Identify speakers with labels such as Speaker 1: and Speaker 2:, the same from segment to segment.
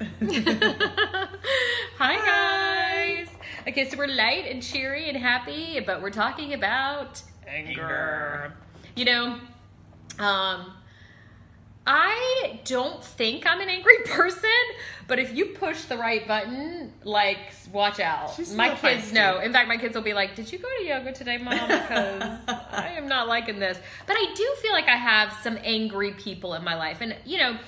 Speaker 1: anger. Hi guys. Okay, so we're light and cheery and happy, but we're talking about anger.
Speaker 2: Anger.
Speaker 1: You know, um I don't think I'm an angry person, but if you push the right button, like watch out.
Speaker 2: She's
Speaker 1: my kids know. In fact, my kids will be like, "Did you go to yoga today, mom?" Because I am not liking this. But I do feel like I have some angry people in my life, and you know,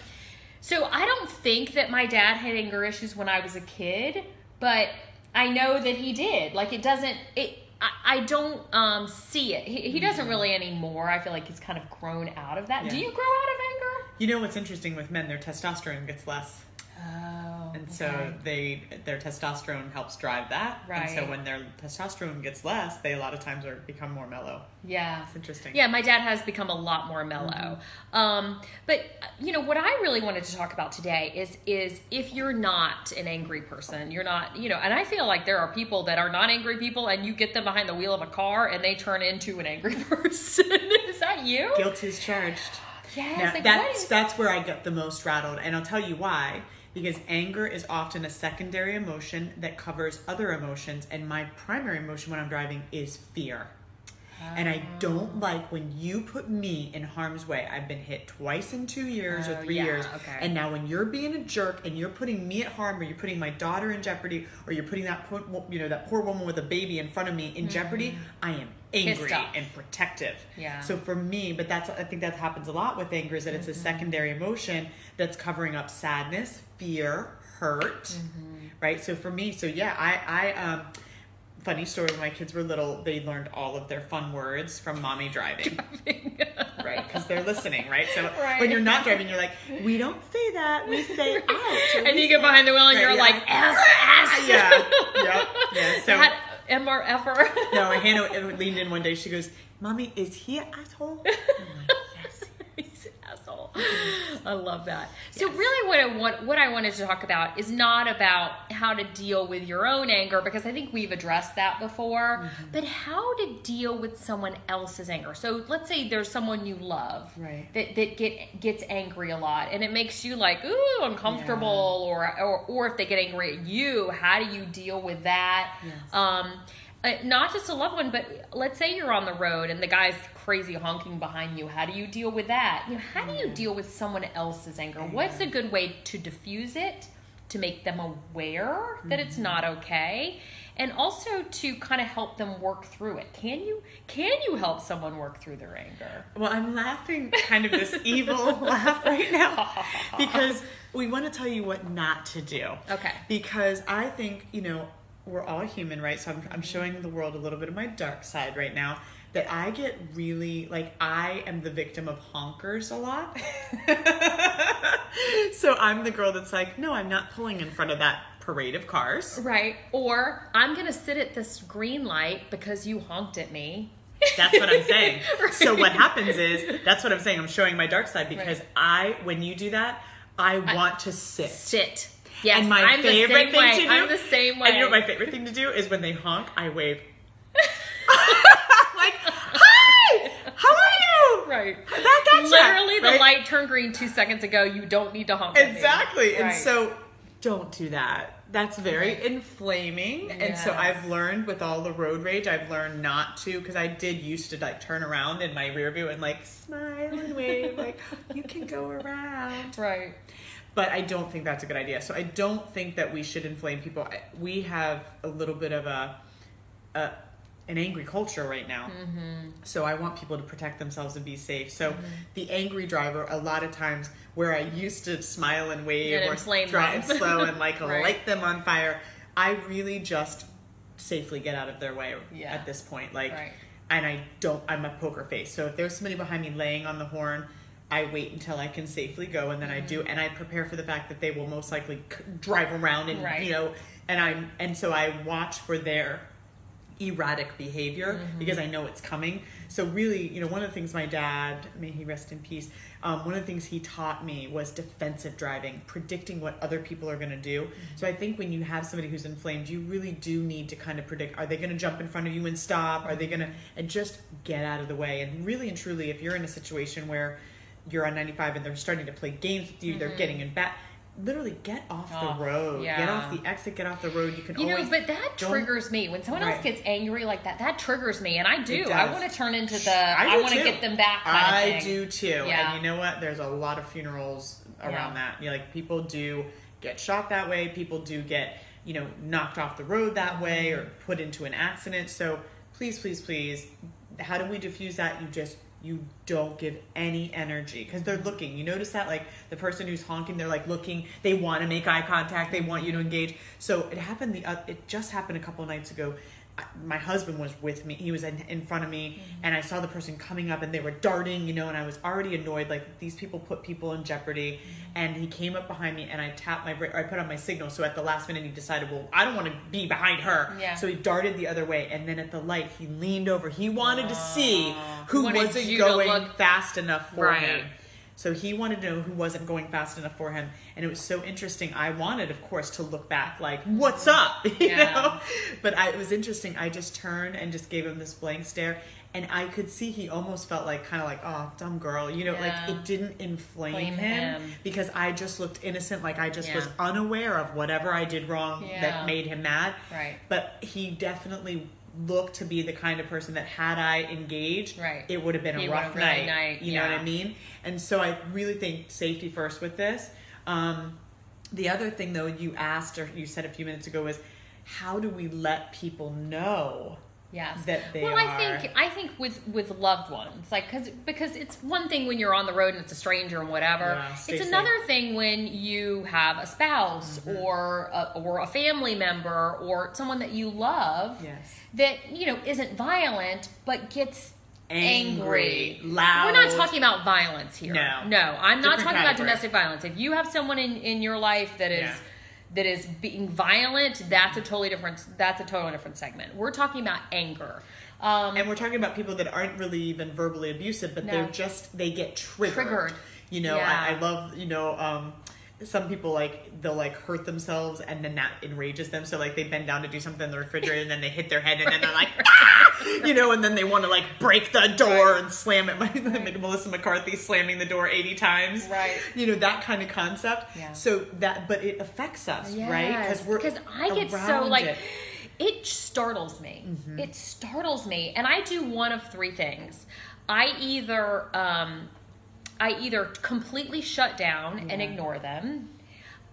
Speaker 1: so I don't think that my dad had anger issues when I was a kid, but I know that he did. Like it doesn't it. I, I don't um, see it. He, he doesn't really anymore. I feel like he's kind of grown out of that. Do
Speaker 2: Mm-hmm.
Speaker 1: You grow out of anger?
Speaker 2: You know what's interesting with men? Their testosterone gets less,
Speaker 1: Oh,
Speaker 2: and so they their testosterone helps drive that. And so when their testosterone gets less, they a lot of times are become more mellow.
Speaker 1: yeah.
Speaker 2: It's interesting.
Speaker 1: Yeah, my dad has become a lot more mellow.
Speaker 2: Mm-hmm.
Speaker 1: Um, but you know what I really wanted to talk about today is is if you're not an angry person, you're not, you know, and I feel like there are people that are not angry people, and you get them behind the wheel of a car and they turn into an angry person. is that you?
Speaker 2: Guilt is charged.
Speaker 1: Yes.
Speaker 2: Now,
Speaker 1: like,
Speaker 2: that's that's where I get the most rattled, and I'll tell you why. Because anger is often a secondary emotion that covers other emotions, and my primary emotion when I'm driving is fear. And I
Speaker 1: Oh.
Speaker 2: don't like when you put me in harm's way. I've been hit twice in two years
Speaker 1: Oh,
Speaker 2: or three
Speaker 1: yeah,
Speaker 2: years.
Speaker 1: okay.
Speaker 2: And now when you're being a jerk and you're putting me at harm or you're putting my daughter in jeopardy or you're putting that poor, you know that poor woman with a baby in front of me in jeopardy, I am angry
Speaker 1: Mm-hmm.
Speaker 2: And protective.
Speaker 1: Yeah.
Speaker 2: So for me, but that's I think that happens a lot with anger is that
Speaker 1: Mm-hmm.
Speaker 2: it's a secondary emotion that's covering up sadness, fear, hurt,
Speaker 1: Mm-hmm.
Speaker 2: right? So for me, so yeah, I I um funny story when my kids were little, they learned all of their fun words from mommy driving. right? Because they're listening, right? So
Speaker 1: Right.
Speaker 2: when you're not driving, you're like, we don't say that, we say or
Speaker 1: and you get behind the wheel and
Speaker 2: Right,
Speaker 1: you're
Speaker 2: yeah.
Speaker 1: like, F, S.
Speaker 2: Yeah, yep, yeah. So
Speaker 1: That M
Speaker 2: no, Hannah leaned in one day. She goes, "Mommy, is he an asshole?"
Speaker 1: I love that. So really what I want what I wanted to talk about is not about how to deal with your own anger because I think we've addressed that before,
Speaker 2: Mm-hmm.
Speaker 1: but how to deal with someone else's anger. So let's say there's someone you love
Speaker 2: Right.
Speaker 1: that that get gets angry a lot and it makes you like ooh uncomfortable or, or or if they get angry at you, how do you deal with that?
Speaker 2: Yes.
Speaker 1: Um Uh, not just a loved one, but let's say you're on the road and the guy's crazy honking behind you. How do you deal with that? You know, how do you mm. deal with someone else's anger? What's a good way to diffuse it, to make them aware that it's mm-hmm. not okay, and also to kind of help them work through it? Can you can you help someone work through their anger?
Speaker 2: Well, I'm laughing kind of this evil laugh right now because we want to tell you what not to do.
Speaker 1: Okay.
Speaker 2: Because I think, you know, we're all human, right? So I'm, I'm showing the world a little bit of my dark side right now. That I get really, like, I am the victim of honkers a lot. so I'm the girl that's like, no, I'm not pulling in front of that parade of cars.
Speaker 1: Right. Or I'm gonna sit at this green light because you honked at me.
Speaker 2: That's what I'm saying. So what happens is that's what I'm saying. I'm showing my dark side because
Speaker 1: Right.
Speaker 2: I, when you do that, I want to sit.
Speaker 1: Sit. Yes,
Speaker 2: and my
Speaker 1: I'm the
Speaker 2: favorite
Speaker 1: same
Speaker 2: thing
Speaker 1: way.
Speaker 2: to do,
Speaker 1: I'm the same way.
Speaker 2: And you know what my favorite thing to do is when they honk, I wave. like, hi, how are you?
Speaker 1: Right.
Speaker 2: Back at ya,
Speaker 1: Literally, the
Speaker 2: right?
Speaker 1: light turned green two seconds ago. You don't need to honk. at me.
Speaker 2: Exactly. And
Speaker 1: Right.
Speaker 2: so don't do that. That's very inflaming. And so I've learned with all the road rage, I've learned not to because I did used to like turn around in my rear view and like smile and wave, like you can go around.
Speaker 1: Right.
Speaker 2: But I don't think that's a good idea. So I don't think that we should inflame people. We have a little bit of a, a an angry culture right now.
Speaker 1: Mm-hmm.
Speaker 2: So I want people to protect themselves and be safe. So the angry driver, a lot of times, where I used to smile and wave
Speaker 1: And
Speaker 2: or drive slow and like
Speaker 1: Right.
Speaker 2: light them on fire, I really just safely get out of their way
Speaker 1: Yeah.
Speaker 2: at this point. Like,
Speaker 1: Right.
Speaker 2: and I don't. I'm a poker face. So if there's somebody behind me laying on the horn. I wait until I can safely go, and then I do, and I prepare for the fact that they will most likely c- drive around, and
Speaker 1: Right.
Speaker 2: you know, and I'm, and so I watch for their erratic behavior
Speaker 1: Mm-hmm.
Speaker 2: because I know it's coming. So really, you know, one of the things my dad, may he rest in peace, um, one of the things he taught me was defensive driving, predicting what other people are going to do.
Speaker 1: Mm-hmm.
Speaker 2: So I think when you have somebody who's inflamed, you really do need to kind of predict: Are they going to jump in front of you and stop? Are they going to and just get out of the way? And really and truly, if you're in a situation where you're on 95 and they're starting to play games with you, they're
Speaker 1: Mm-hmm.
Speaker 2: getting in back. literally get off the road. Get off the exit. Get off the road. You can
Speaker 1: You know,
Speaker 2: always.
Speaker 1: but that triggers me when someone else gets angry like that. That triggers me, and I do. I want to turn into the.
Speaker 2: I
Speaker 1: I, want to get them back.
Speaker 2: I do too.
Speaker 1: Yeah.
Speaker 2: And you know what? There's a lot of funerals around
Speaker 1: Yeah.
Speaker 2: that. You know, like people do get shot that way. People do get you know knocked off the road that way or put into an accident. So please, please, please, how do we diffuse that? You just you don't give any energy because they're looking. You notice that like the person who's honking, they're like looking. They want to make eye contact. They want you to engage. So it happened. The uh, it just happened a couple nights ago. My husband was with me. He was in, in front of me, and I saw the person coming up, and they were darting, you know. And I was already annoyed. Like these people put people in jeopardy. And he came up behind me, and I tapped my brake. I put on my signal. So at the last minute, he decided, well, I don't want to be behind her.
Speaker 1: Yeah.
Speaker 2: So he darted the other way, and then at the light, he leaned over. He wanted to see who wasn't going fast enough for
Speaker 1: Right.
Speaker 2: him. So he wanted to know who wasn't going fast enough for him, and it was so interesting. I wanted, of course, to look back, like, "What's up?" You
Speaker 1: Yeah.
Speaker 2: know. But I, it was interesting. I just turned and just gave him this blank stare, and I could see he almost felt like, kind of like, "Oh, dumb girl," you know, like it didn't inflame him,
Speaker 1: him.
Speaker 2: because I just looked innocent, like I just
Speaker 1: Yeah.
Speaker 2: was unaware of whatever I did wrong
Speaker 1: Yeah.
Speaker 2: that made him mad.
Speaker 1: Right.
Speaker 2: But he definitely looked to be the kind of person that had I engaged,
Speaker 1: Right.
Speaker 2: it would have been a rough night.
Speaker 1: really night,
Speaker 2: You know what. I mean? And so I really think safety first with this. Um, the other thing though you asked or you said a few minutes ago was how do we let people know
Speaker 1: Yes.
Speaker 2: that they
Speaker 1: well,
Speaker 2: are
Speaker 1: I think I think with with loved ones, like because because it's one thing when you're on the road and it's a stranger and whatever.
Speaker 2: Yeah,
Speaker 1: it's
Speaker 2: safe.
Speaker 1: another thing when you have a spouse
Speaker 2: Mm-hmm.
Speaker 1: or a, or a family member or someone that you love
Speaker 2: Yes.
Speaker 1: that you know isn't violent but gets
Speaker 2: Angry,
Speaker 1: angry,
Speaker 2: loud.
Speaker 1: We're not talking about violence here.
Speaker 2: No.
Speaker 1: no, I'm not
Speaker 2: Different
Speaker 1: talking about domestic violence. If you have someone in in your life that is
Speaker 2: Yeah.
Speaker 1: That is being violent, that's a totally different. That's a totally different segment. We're talking about anger. Um,
Speaker 2: and we're talking about people that aren't really even verbally abusive, but
Speaker 1: No.
Speaker 2: they're just they get triggered.
Speaker 1: Triggered.
Speaker 2: You know,
Speaker 1: Yeah.
Speaker 2: I, I love you know um, some people like they'll like hurt themselves and then that enrages them. So like they bend down to do something in the refrigerator and then they hit their head and then they're like, ah! you know, and then they want to like break the door
Speaker 1: Right.
Speaker 2: and slam it. Like Melissa McCarthy slamming the door eighty times.
Speaker 1: Right.
Speaker 2: You know that kind of concept.
Speaker 1: Yeah.
Speaker 2: So that, but it affects us, right?
Speaker 1: because
Speaker 2: we're
Speaker 1: because I get so like
Speaker 2: it.
Speaker 1: it. startles me. It startles me, and I do one of three things. I either um, I either completely shut down and ignore them.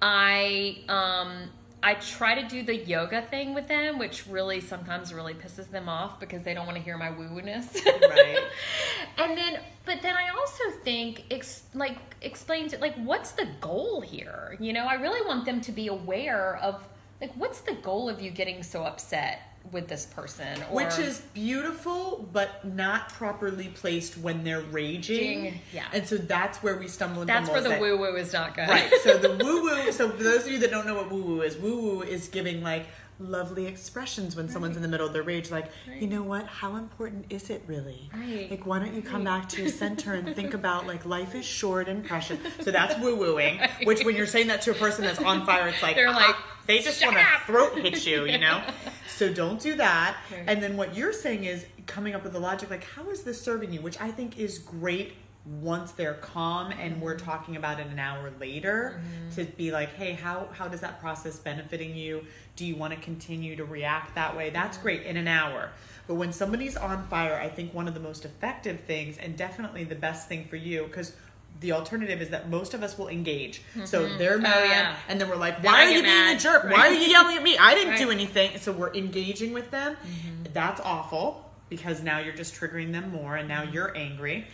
Speaker 1: I um, I try to do the yoga thing with them, which really sometimes really pisses them off because they don't want to hear my woo woo ness.
Speaker 2: Right.
Speaker 1: and then, but then I also think, ex, like, explain to, like, what's the goal here? You know, I really want them to be aware of, like, what's the goal of you getting so upset with this person? Or,
Speaker 2: Which is beautiful, but not properly placed when they're raging.
Speaker 1: Yeah.
Speaker 2: And so that's where we stumble into
Speaker 1: that's where the woo woo is not good.
Speaker 2: Right. So the woo woo. So for those of you that don't know what woo woo is, woo woo is giving like lovely expressions when someone's in the middle of their rage. Like, you know what? How important is it really?
Speaker 1: Right.
Speaker 2: Like, why don't you come back to your center and think about like life is short and precious. So that's woo wooing. Which when you're saying that to a person that's on fire, it's like
Speaker 1: They're like,
Speaker 2: "Ah," they just want to throat hit you. You know. So don't do that.
Speaker 1: Right.
Speaker 2: And then what you're saying is coming up with the logic like, how is this serving you? Which I think is great once they're calm and we're
Speaker 1: Mm-hmm.
Speaker 2: talking about it an hour later to be like, hey, how how does that process benefiting you? Do you want to continue to react that way? That's
Speaker 1: Mm-hmm.
Speaker 2: great in an hour. But when somebody's on fire, I think one of the most effective things and definitely the best thing for you because the alternative is that most of us will engage. So they're mad,
Speaker 1: Oh, yeah.
Speaker 2: and then we're like,
Speaker 1: Then
Speaker 2: "Why are you being a
Speaker 1: mad.
Speaker 2: jerk? Why are you yelling at me? I didn't do anything." So we're engaging with them.
Speaker 1: Mm-hmm.
Speaker 2: That's awful because now you're just triggering them more, and now
Speaker 1: Mm-hmm.
Speaker 2: you're angry.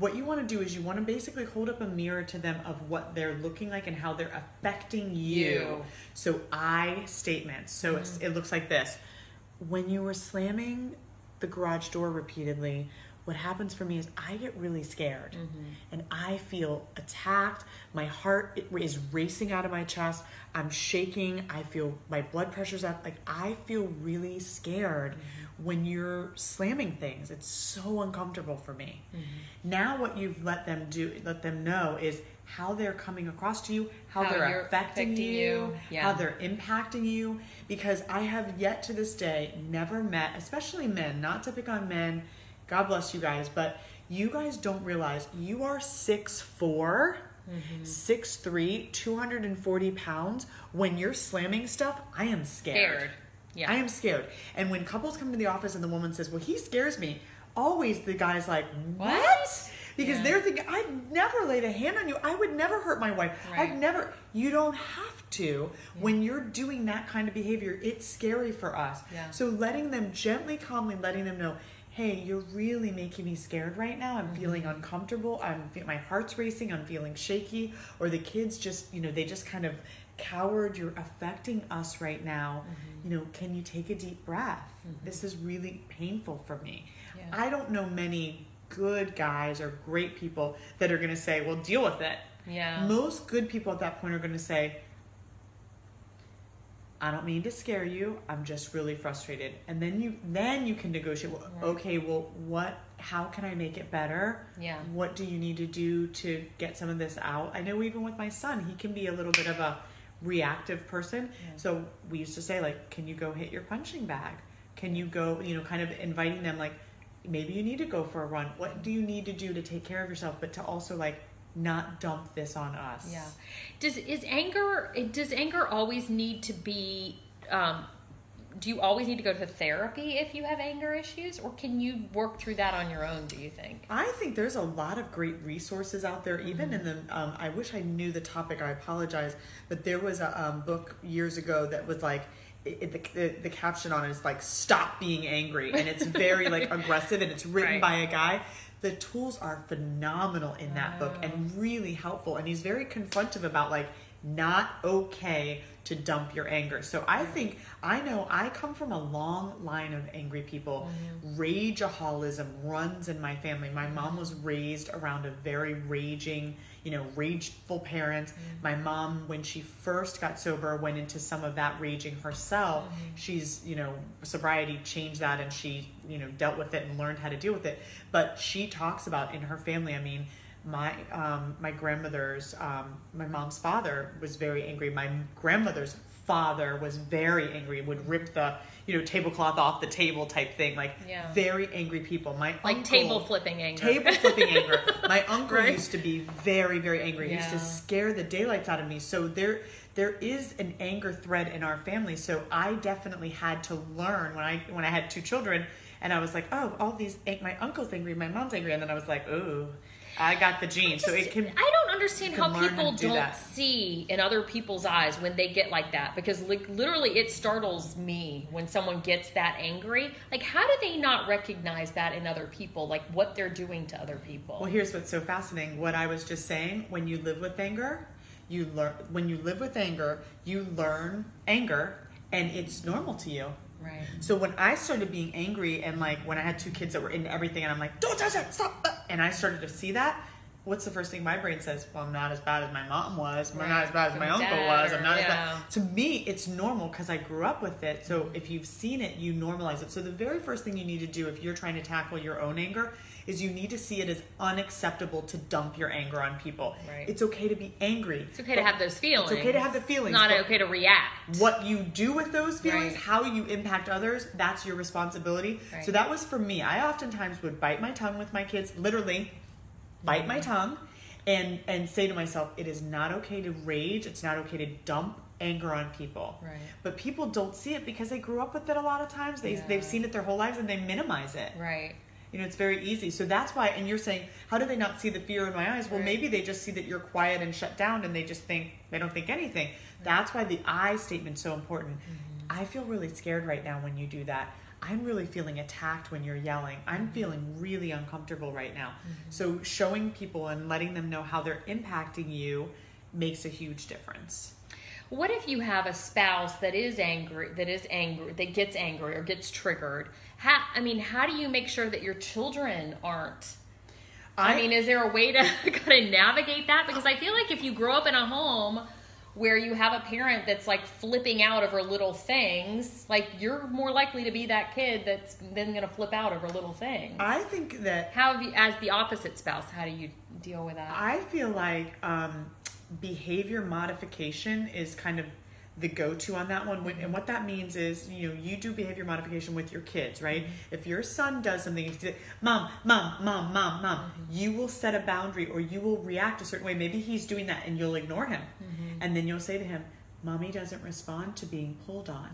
Speaker 2: What you want to do is you want to basically hold up a mirror to them of what they're looking like and how they're affecting you.
Speaker 1: You.
Speaker 2: So I statements. So
Speaker 1: Mm-hmm.
Speaker 2: it looks like this: when you were slamming the garage door repeatedly. What happens for me is I get really scared
Speaker 1: Mm-hmm.
Speaker 2: and I feel attacked. My heart is racing out of my chest. I'm shaking. I feel my blood pressure's up. Like I feel really scared
Speaker 1: Mm-hmm.
Speaker 2: When you're slamming things. It's so uncomfortable for me.
Speaker 1: Mm-hmm.
Speaker 2: Now what you've let them do, let them know is how they're coming across to you, how,
Speaker 1: How
Speaker 2: they're affecting,
Speaker 1: affecting
Speaker 2: you,
Speaker 1: you. Yeah.
Speaker 2: how they're impacting you. Because I have yet to this day never met, especially men, not to pick on men. God bless you guys, but you guys don't realize you are six four
Speaker 1: Mm-hmm.
Speaker 2: Six three, 240 pounds. When you're slamming stuff, I am scared.
Speaker 1: Scared. Yeah.
Speaker 2: I am scared. And when couples come to the office and the woman says, Well, he scares me, always the guy's like, What?
Speaker 1: What?
Speaker 2: Because
Speaker 1: Yeah.
Speaker 2: they're thinking, I've never laid a hand on you. I would never hurt my wife.
Speaker 1: Right.
Speaker 2: I've never. You don't have to. When you're doing that kind of behavior, it's scary for us.
Speaker 1: Yeah.
Speaker 2: So letting them gently, calmly, letting them know, hey, you're really making me scared right now. I'm feeling
Speaker 1: Mm-hmm.
Speaker 2: uncomfortable. I'm my heart's racing. I'm feeling shaky. Or the kids just, you know, they just kind of coward. You're affecting us right now.
Speaker 1: Mm-hmm.
Speaker 2: You know, can you take a deep breath? This is really painful for me.
Speaker 1: Yeah.
Speaker 2: I don't know many good guys or great people that are going to say, well, deal with it.
Speaker 1: yeah.
Speaker 2: Most good people at that point are going to say, I don't mean to scare you. I'm just really frustrated. And then you then you can negotiate. Well,
Speaker 1: Right.
Speaker 2: okay, well, what? How can I make it better?
Speaker 1: Yeah.
Speaker 2: What do you need to do to get some of this out? I know even with my son, he can be a little bit of a reactive person.
Speaker 1: Yeah.
Speaker 2: So we used to say like, can you go hit your punching bag? Can you go? You know, kind of inviting them like, maybe you need to go for a run. What do you need to do to take care of yourself? But to also like not dump this on us.
Speaker 1: Yeah. Does is anger? Does anger always need to be? Um, do you always need to go to therapy if you have anger issues, or can you work through that on your own? Do you think?
Speaker 2: I think there's a lot of great resources out there. Even in the, um, I wish I knew the topic. I apologize, but there was a um, book years ago that was like, it, the, the the caption on it is like, "Stop being angry," and it's very like aggressive, and it's written
Speaker 1: Right.
Speaker 2: by a guy. The tools are phenomenal in that book and really helpful, and he's very confrontive about like not okay to dump your anger. So I think I know I come from a long line of angry people. Mm-hmm. Rageaholism runs in my family. My mm-hmm. mom was raised around a very raging, you know, rageful parents. Mm-hmm. My mom, when she first got sober, went into some of that raging herself. She's, you know, sobriety changed that and she, you know, dealt with it and learned how to deal with it. But she talks about in her family, I mean, my um, my grandmother's um, my mom's father was very angry. My grandmother's father was very angry. Would rip the you know tablecloth off the table type thing. Like
Speaker 1: Yeah.
Speaker 2: very angry people. My
Speaker 1: Like
Speaker 2: uncle,
Speaker 1: table flipping anger.
Speaker 2: table flipping anger. My uncle
Speaker 1: Right.
Speaker 2: used to be very very angry. He used to scare the daylights out of me. So there there is an anger thread in our family. So I definitely had to learn when I when I had two children. And I was like, oh, all these, my uncle's angry, my mom's angry. And then I was like, ooh, I got the gene. So it can,
Speaker 1: I don't understand how people
Speaker 2: do
Speaker 1: don't
Speaker 2: that.
Speaker 1: see in other people's eyes when they get like that because like literally it startles me when someone gets that angry. Like how do they not recognize that in other people like what they're doing to other people?
Speaker 2: Well, here's what's so fascinating. What I was just saying, when you live with anger, you learn when you live with anger, you learn anger and it's normal to you.
Speaker 1: Right.
Speaker 2: So when I started being angry and like when I had two kids that were into everything and I'm like, don't touch that, stop. uh," And I started to see that. What's the first thing my brain says? Well, I'm not as bad as my mom was. I'm not as bad as my
Speaker 1: From
Speaker 2: uncle was. I'm
Speaker 1: or-
Speaker 2: not as
Speaker 1: yeah.
Speaker 2: bad. To me, it's normal because I grew up with it. So if you've seen it, you normalize it. So the very first thing you need to do if you're trying to tackle your own anger is you need to see it as unacceptable to dump your anger on people.
Speaker 1: Right.
Speaker 2: It's okay to be angry.
Speaker 1: It's okay to have those feelings.
Speaker 2: It's okay to have the feelings,
Speaker 1: It's
Speaker 2: Not
Speaker 1: okay to react.
Speaker 2: What you do with those feelings,
Speaker 1: Right.
Speaker 2: how you impact others, that's your responsibility.
Speaker 1: Right.
Speaker 2: So that was for me. I oftentimes would bite my tongue with my kids, literally bite my tongue and and say to myself, it is not okay to rage, it's not okay to dump anger on people.
Speaker 1: Right.
Speaker 2: But people don't see it because they grew up with it a lot of times. They
Speaker 1: Yeah.
Speaker 2: they've seen it their whole lives and they minimize it.
Speaker 1: Right.
Speaker 2: You know, it's very easy. So that's why, and you're saying, how do they not see the fear in my eyes? Well,
Speaker 1: Right.
Speaker 2: maybe they just see that you're quiet and shut down and they just think, they don't think anything. That's why the I statement's so important.
Speaker 1: Mm-hmm.
Speaker 2: I feel really scared right now when you do that. I'm really feeling attacked when you're yelling. I'm
Speaker 1: Mm-hmm.
Speaker 2: feeling really uncomfortable right now. So showing people and letting them know how they're impacting you makes a huge difference.
Speaker 1: What if you have a spouse that is angry, that is angry, that gets angry or gets triggered? How, I mean, how do you make sure that your children aren't? I, mean, is there a way to kind of navigate that? Because I feel like if you grow up in a home where you have a parent that's like flipping out over little things, like you're more likely to be that kid that's then going to flip out over little things.
Speaker 2: I think that
Speaker 1: How have you, as the opposite spouse, how do you deal with that?
Speaker 2: I feel like um, behavior modification is kind of the go-to on that one. When- And what that means is, you know, you do behavior modification with your kids, right? Mm-hmm. If your son does something, you say, mom, mom, mom, mom, mom, mm-hmm. you will set a boundary or you will react a certain way. Maybe he's doing that and you'll ignore him. Mm-hmm. And then you'll say to him, mommy doesn't respond to being pulled on.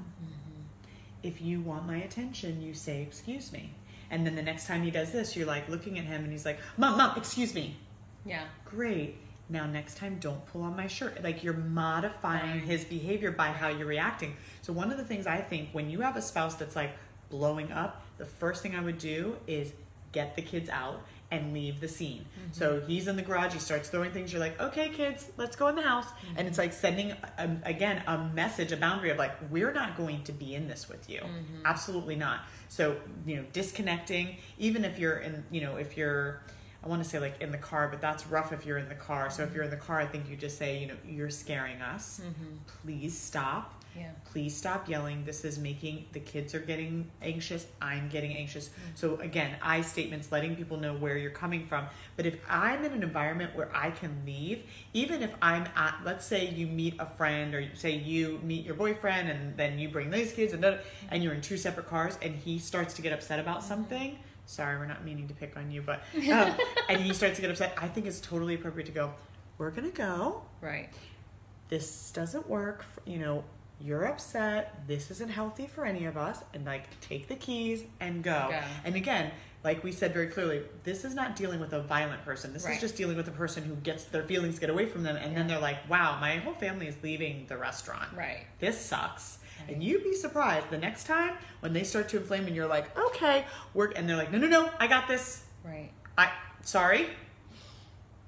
Speaker 2: If you want my attention, you say, excuse me. And then the next time he does this, you're like looking at him and he's like, mom, mom, excuse me
Speaker 1: Yeah.
Speaker 2: great now next time don't pull on my shirt. Like you're modifying his behavior by how you're reacting. So one of the things i think when you have a spouse that's like blowing up the first thing i would do is get the kids out and leave the scene. Mm-hmm. So he's in the garage he starts throwing things you're like okay kids let's go in the house. Mm-hmm. And it's like sending a, again a message a boundary of like we're not going to be in this with you. Mm-hmm. Absolutely not. So you know disconnecting even if you're in you know if you're I want to say like in the car, but that's rough if you're in the car. So if you're in the car, I think you just say, you know, you're scaring us. Mm-hmm. Please stop.
Speaker 1: Yeah.
Speaker 2: Please stop yelling. This is making the kids are getting anxious. I'm getting anxious. Mm. So again, I statements letting people know where you're coming from. But if I'm in an environment where I can leave, even if I'm at, let's say you meet a friend or say you meet your boyfriend and then you bring these kids and and you're in two separate cars and he starts to get upset about mm-hmm. something. Sorry, we're not meaning to pick on you, but um, and he starts to get upset. I think it's totally appropriate to go. We're gonna go
Speaker 1: Right.
Speaker 2: this doesn't work for, you know you're upset this isn't healthy for any of us and like take the keys and go and again like we said very clearly this is not dealing with a violent person this
Speaker 1: Right.
Speaker 2: is just dealing with a person who gets their feelings get away from them and then they're like wow my whole family is leaving the restaurant
Speaker 1: Right.
Speaker 2: this sucks. And you'd be surprised the next time when they start to inflame and you're like okay work and they're like no no no i got this
Speaker 1: Right.
Speaker 2: I sorry.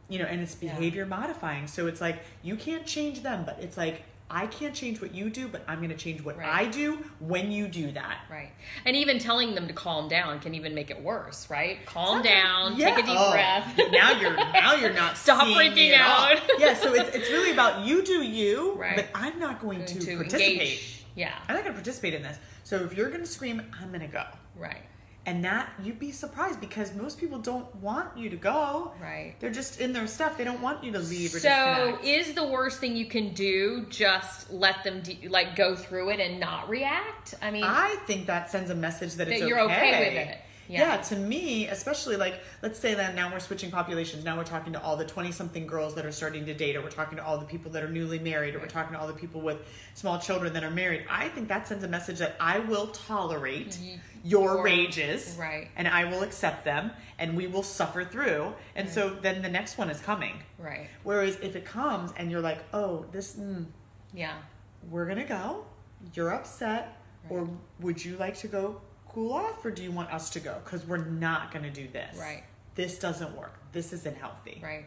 Speaker 2: You know, and it's
Speaker 1: Yeah.
Speaker 2: behavior modifying. So it's like you can't change them, but it's like I can't change what you do, but I'm going to change what
Speaker 1: Right.
Speaker 2: I do when you do that.
Speaker 1: Right. And even telling them to calm down can even make it worse, right? Calm
Speaker 2: Sometimes-
Speaker 1: down,
Speaker 2: yeah.
Speaker 1: take a deep
Speaker 2: Oh,
Speaker 1: breath.
Speaker 2: now you're now you're not
Speaker 1: Stop freaking out.
Speaker 2: yeah, so it's it's really about you do you,
Speaker 1: Right.
Speaker 2: but I'm not going,
Speaker 1: Going
Speaker 2: to,
Speaker 1: to
Speaker 2: participate.
Speaker 1: engage. Yeah.
Speaker 2: I'm not going to participate in this. So if you're going to scream, I'm going to go.
Speaker 1: Right.
Speaker 2: And that you'd be surprised because most people don't want you to go.
Speaker 1: Right.
Speaker 2: They're just in their stuff. They don't want you to leave or
Speaker 1: So,
Speaker 2: disconnect.
Speaker 1: is the worst thing you can do just let them de- like go through it and not react? I mean,
Speaker 2: I think that sends a message that, it's
Speaker 1: That you're okay with it.
Speaker 2: Yeah.
Speaker 1: Yeah.
Speaker 2: to me, especially like, let's say that now we're switching populations. Now we're talking to all the 20 something girls that are starting to date, or we're talking to all the people that are newly married, or we're talking to all the people with small children that are married. I think that sends a message that I will tolerate your
Speaker 1: your-
Speaker 2: rages.
Speaker 1: right.
Speaker 2: And I will accept them, and we will suffer through. And so then the next one is coming.
Speaker 1: right.
Speaker 2: Whereas if it comes and you're like, oh, this, mm,
Speaker 1: Yeah.
Speaker 2: we're gonna go. You're upset, or would you like to go cool off, or do you want us to go? Because we're not gonna do this.
Speaker 1: Right.
Speaker 2: This doesn't work. This isn't healthy.
Speaker 1: Right.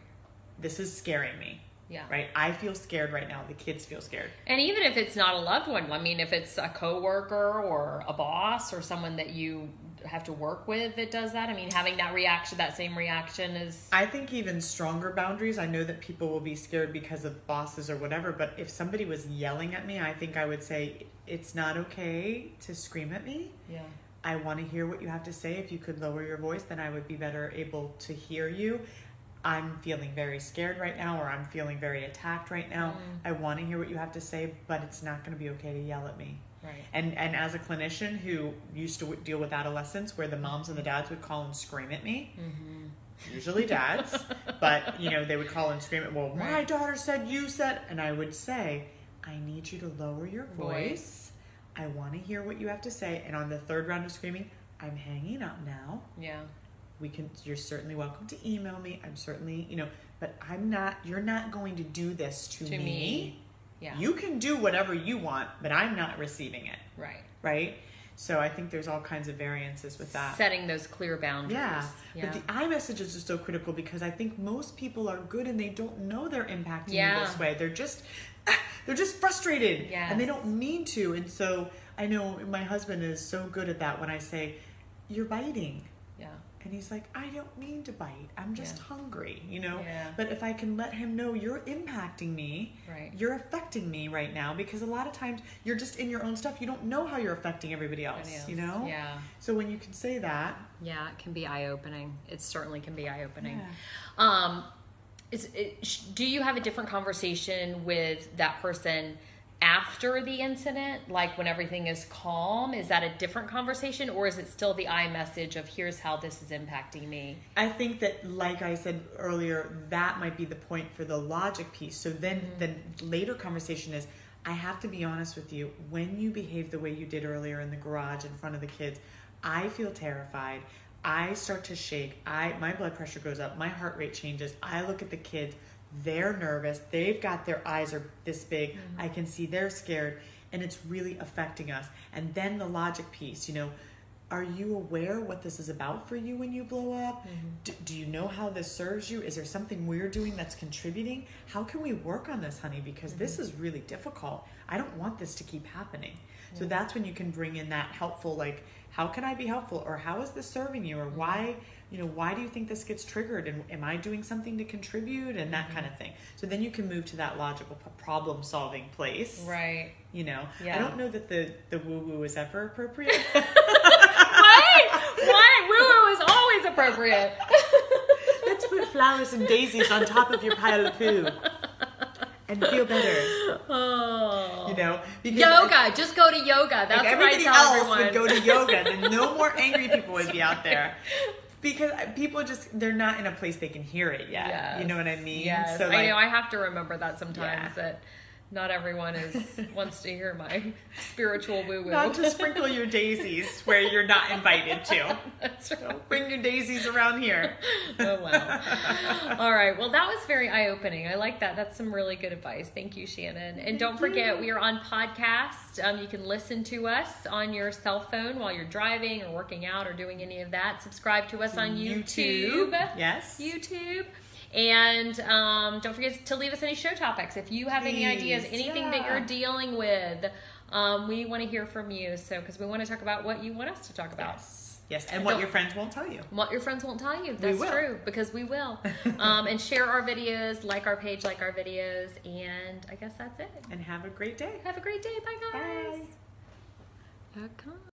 Speaker 2: This is scaring me.
Speaker 1: Yeah.
Speaker 2: Right. I feel scared right now. The kids feel scared.
Speaker 1: And even if it's not a loved one, I mean, if it's a coworker or a boss or someone that you have to work with that does that, I mean, having that reaction, that same reaction is
Speaker 2: I think even stronger boundaries. I know that people will be scared because of bosses or whatever, but if somebody was yelling at me, I think I would say it's not okay to scream at me.
Speaker 1: yeah,
Speaker 2: I want to hear what you have to say. If you could lower your voice, then I would be better able to hear you. I'm feeling very scared right now, or I'm feeling very attacked right now. Mm. I want to hear what you have to say, but it's not going to be okay to yell at me.
Speaker 1: right.
Speaker 2: And and as a clinician who used to w- deal with adolescents, where the moms and the dads would call and scream at me, mm-hmm. usually dads, but you know they would call and scream at. Well, my
Speaker 1: Right.
Speaker 2: daughter said you said, and I would say, I need you to lower your voice.
Speaker 1: Voice.
Speaker 2: I want to hear what you have to say. And on the third round of screaming, I'm hanging up now.
Speaker 1: Yeah,
Speaker 2: We can. You're certainly welcome to email me. I'm certainly, you know, but I'm not. You're not going to do this to,
Speaker 1: to me, yeah,
Speaker 2: You can do whatever you want, but I'm not receiving it.
Speaker 1: right.
Speaker 2: Right. So I think there's all kinds of variances with that.
Speaker 1: Setting those clear boundaries.
Speaker 2: Yeah.
Speaker 1: yeah.
Speaker 2: But the I messages are so critical because I think most people are good and they don't know they're impacting
Speaker 1: Yeah.
Speaker 2: you this way. They're just they're just frustrated and they don't mean to. And so I know my husband is so good at that when I say, You're biting.
Speaker 1: yeah,
Speaker 2: And he's like, I don't mean to bite. I'm just
Speaker 1: Yeah.
Speaker 2: hungry, you know?
Speaker 1: Yeah.
Speaker 2: But if I can let him know you're impacting me,
Speaker 1: Right.
Speaker 2: you're affecting me right now because a lot of times you're just in your own stuff. You don't know how you're affecting everybody else,
Speaker 1: Everybody
Speaker 2: you know?
Speaker 1: Yeah.
Speaker 2: So when you can say that,
Speaker 1: Yeah, it can be eye opening. It certainly can be eye opening.
Speaker 2: Yeah.
Speaker 1: Um, is it, do you have a different conversation with that person after the incident, like when everything is calm? Is that a different conversation, or is it still the I message of here's how this is impacting me?
Speaker 2: I think that, like I said earlier, that might be the point for the logic piece. So then mm-hmm. the later conversation is I have to be honest with you. When you behave the way you did earlier in the garage in front of the kids, I feel terrified. I start to shake. I my blood pressure goes up. My heart rate changes. I look at the kids. They're nervous. They've got their eyes are this big. Mm-hmm. I can see they're scared and it's really affecting us. And then the logic piece, you know, are you aware what this is about for you when you blow up? Mm-hmm. Do, do you know how this serves you? Is there something we're doing that's contributing? How can we work on this, honey? Because this mm-hmm. is really difficult. I don't want this to keep happening. So that's when you can bring in that helpful, like, how can I be helpful? Or how is this serving you? Or mm-hmm. why, you know, why do you think this gets triggered? And am I doing something to contribute? And that mm-hmm. kind of thing. So then you can move to that logical problem solving place.
Speaker 1: Right.
Speaker 2: You know,
Speaker 1: Yeah.
Speaker 2: I don't know that the, the woo woo is ever appropriate.
Speaker 1: Why? Why? Woo woo is always appropriate.
Speaker 2: Let's put flowers and daisies on top of your pile of poo and feel better.
Speaker 1: Oh.
Speaker 2: You know, because
Speaker 1: Yoga. Just go to yoga. That's
Speaker 2: Like everybody else
Speaker 1: everyone.
Speaker 2: would go to yoga, then no more angry people would be out there. Because people just they're not in a place they can hear it yet.
Speaker 1: Yes.
Speaker 2: You know what I mean?
Speaker 1: Yes.
Speaker 2: So
Speaker 1: I know. I have to remember that sometimes
Speaker 2: Yeah.
Speaker 1: that not everyone is wants to hear my spiritual woo woo.
Speaker 2: not to sprinkle your daisies where you're not invited to.
Speaker 1: That's right.
Speaker 2: Bring your daisies around here.
Speaker 1: Oh wow. All right. Well, that was very eye opening. I like that. That's some really good advice. Thank you, Shannon. And don't forget, we are on podcast. Um, you can listen to us on your cell phone while you're driving or working out or doing any of that. Subscribe to us on YouTube.
Speaker 2: Yes.
Speaker 1: YouTube. And um, don't forget to leave us any show topics. If you have any ideas,
Speaker 2: Please,
Speaker 1: anything that you're dealing with, um, we want to hear from you. So, because we want to talk about what you want us to talk about.
Speaker 2: Yes. Yes. And what your friends won't tell you.
Speaker 1: What your friends won't tell you. That's true because we will. um, and share our videos, like our page, like our videos, and I guess that's it.
Speaker 2: And have a great day.
Speaker 1: Have a great day. Bye, guys.
Speaker 2: Bye.
Speaker 1: Bye.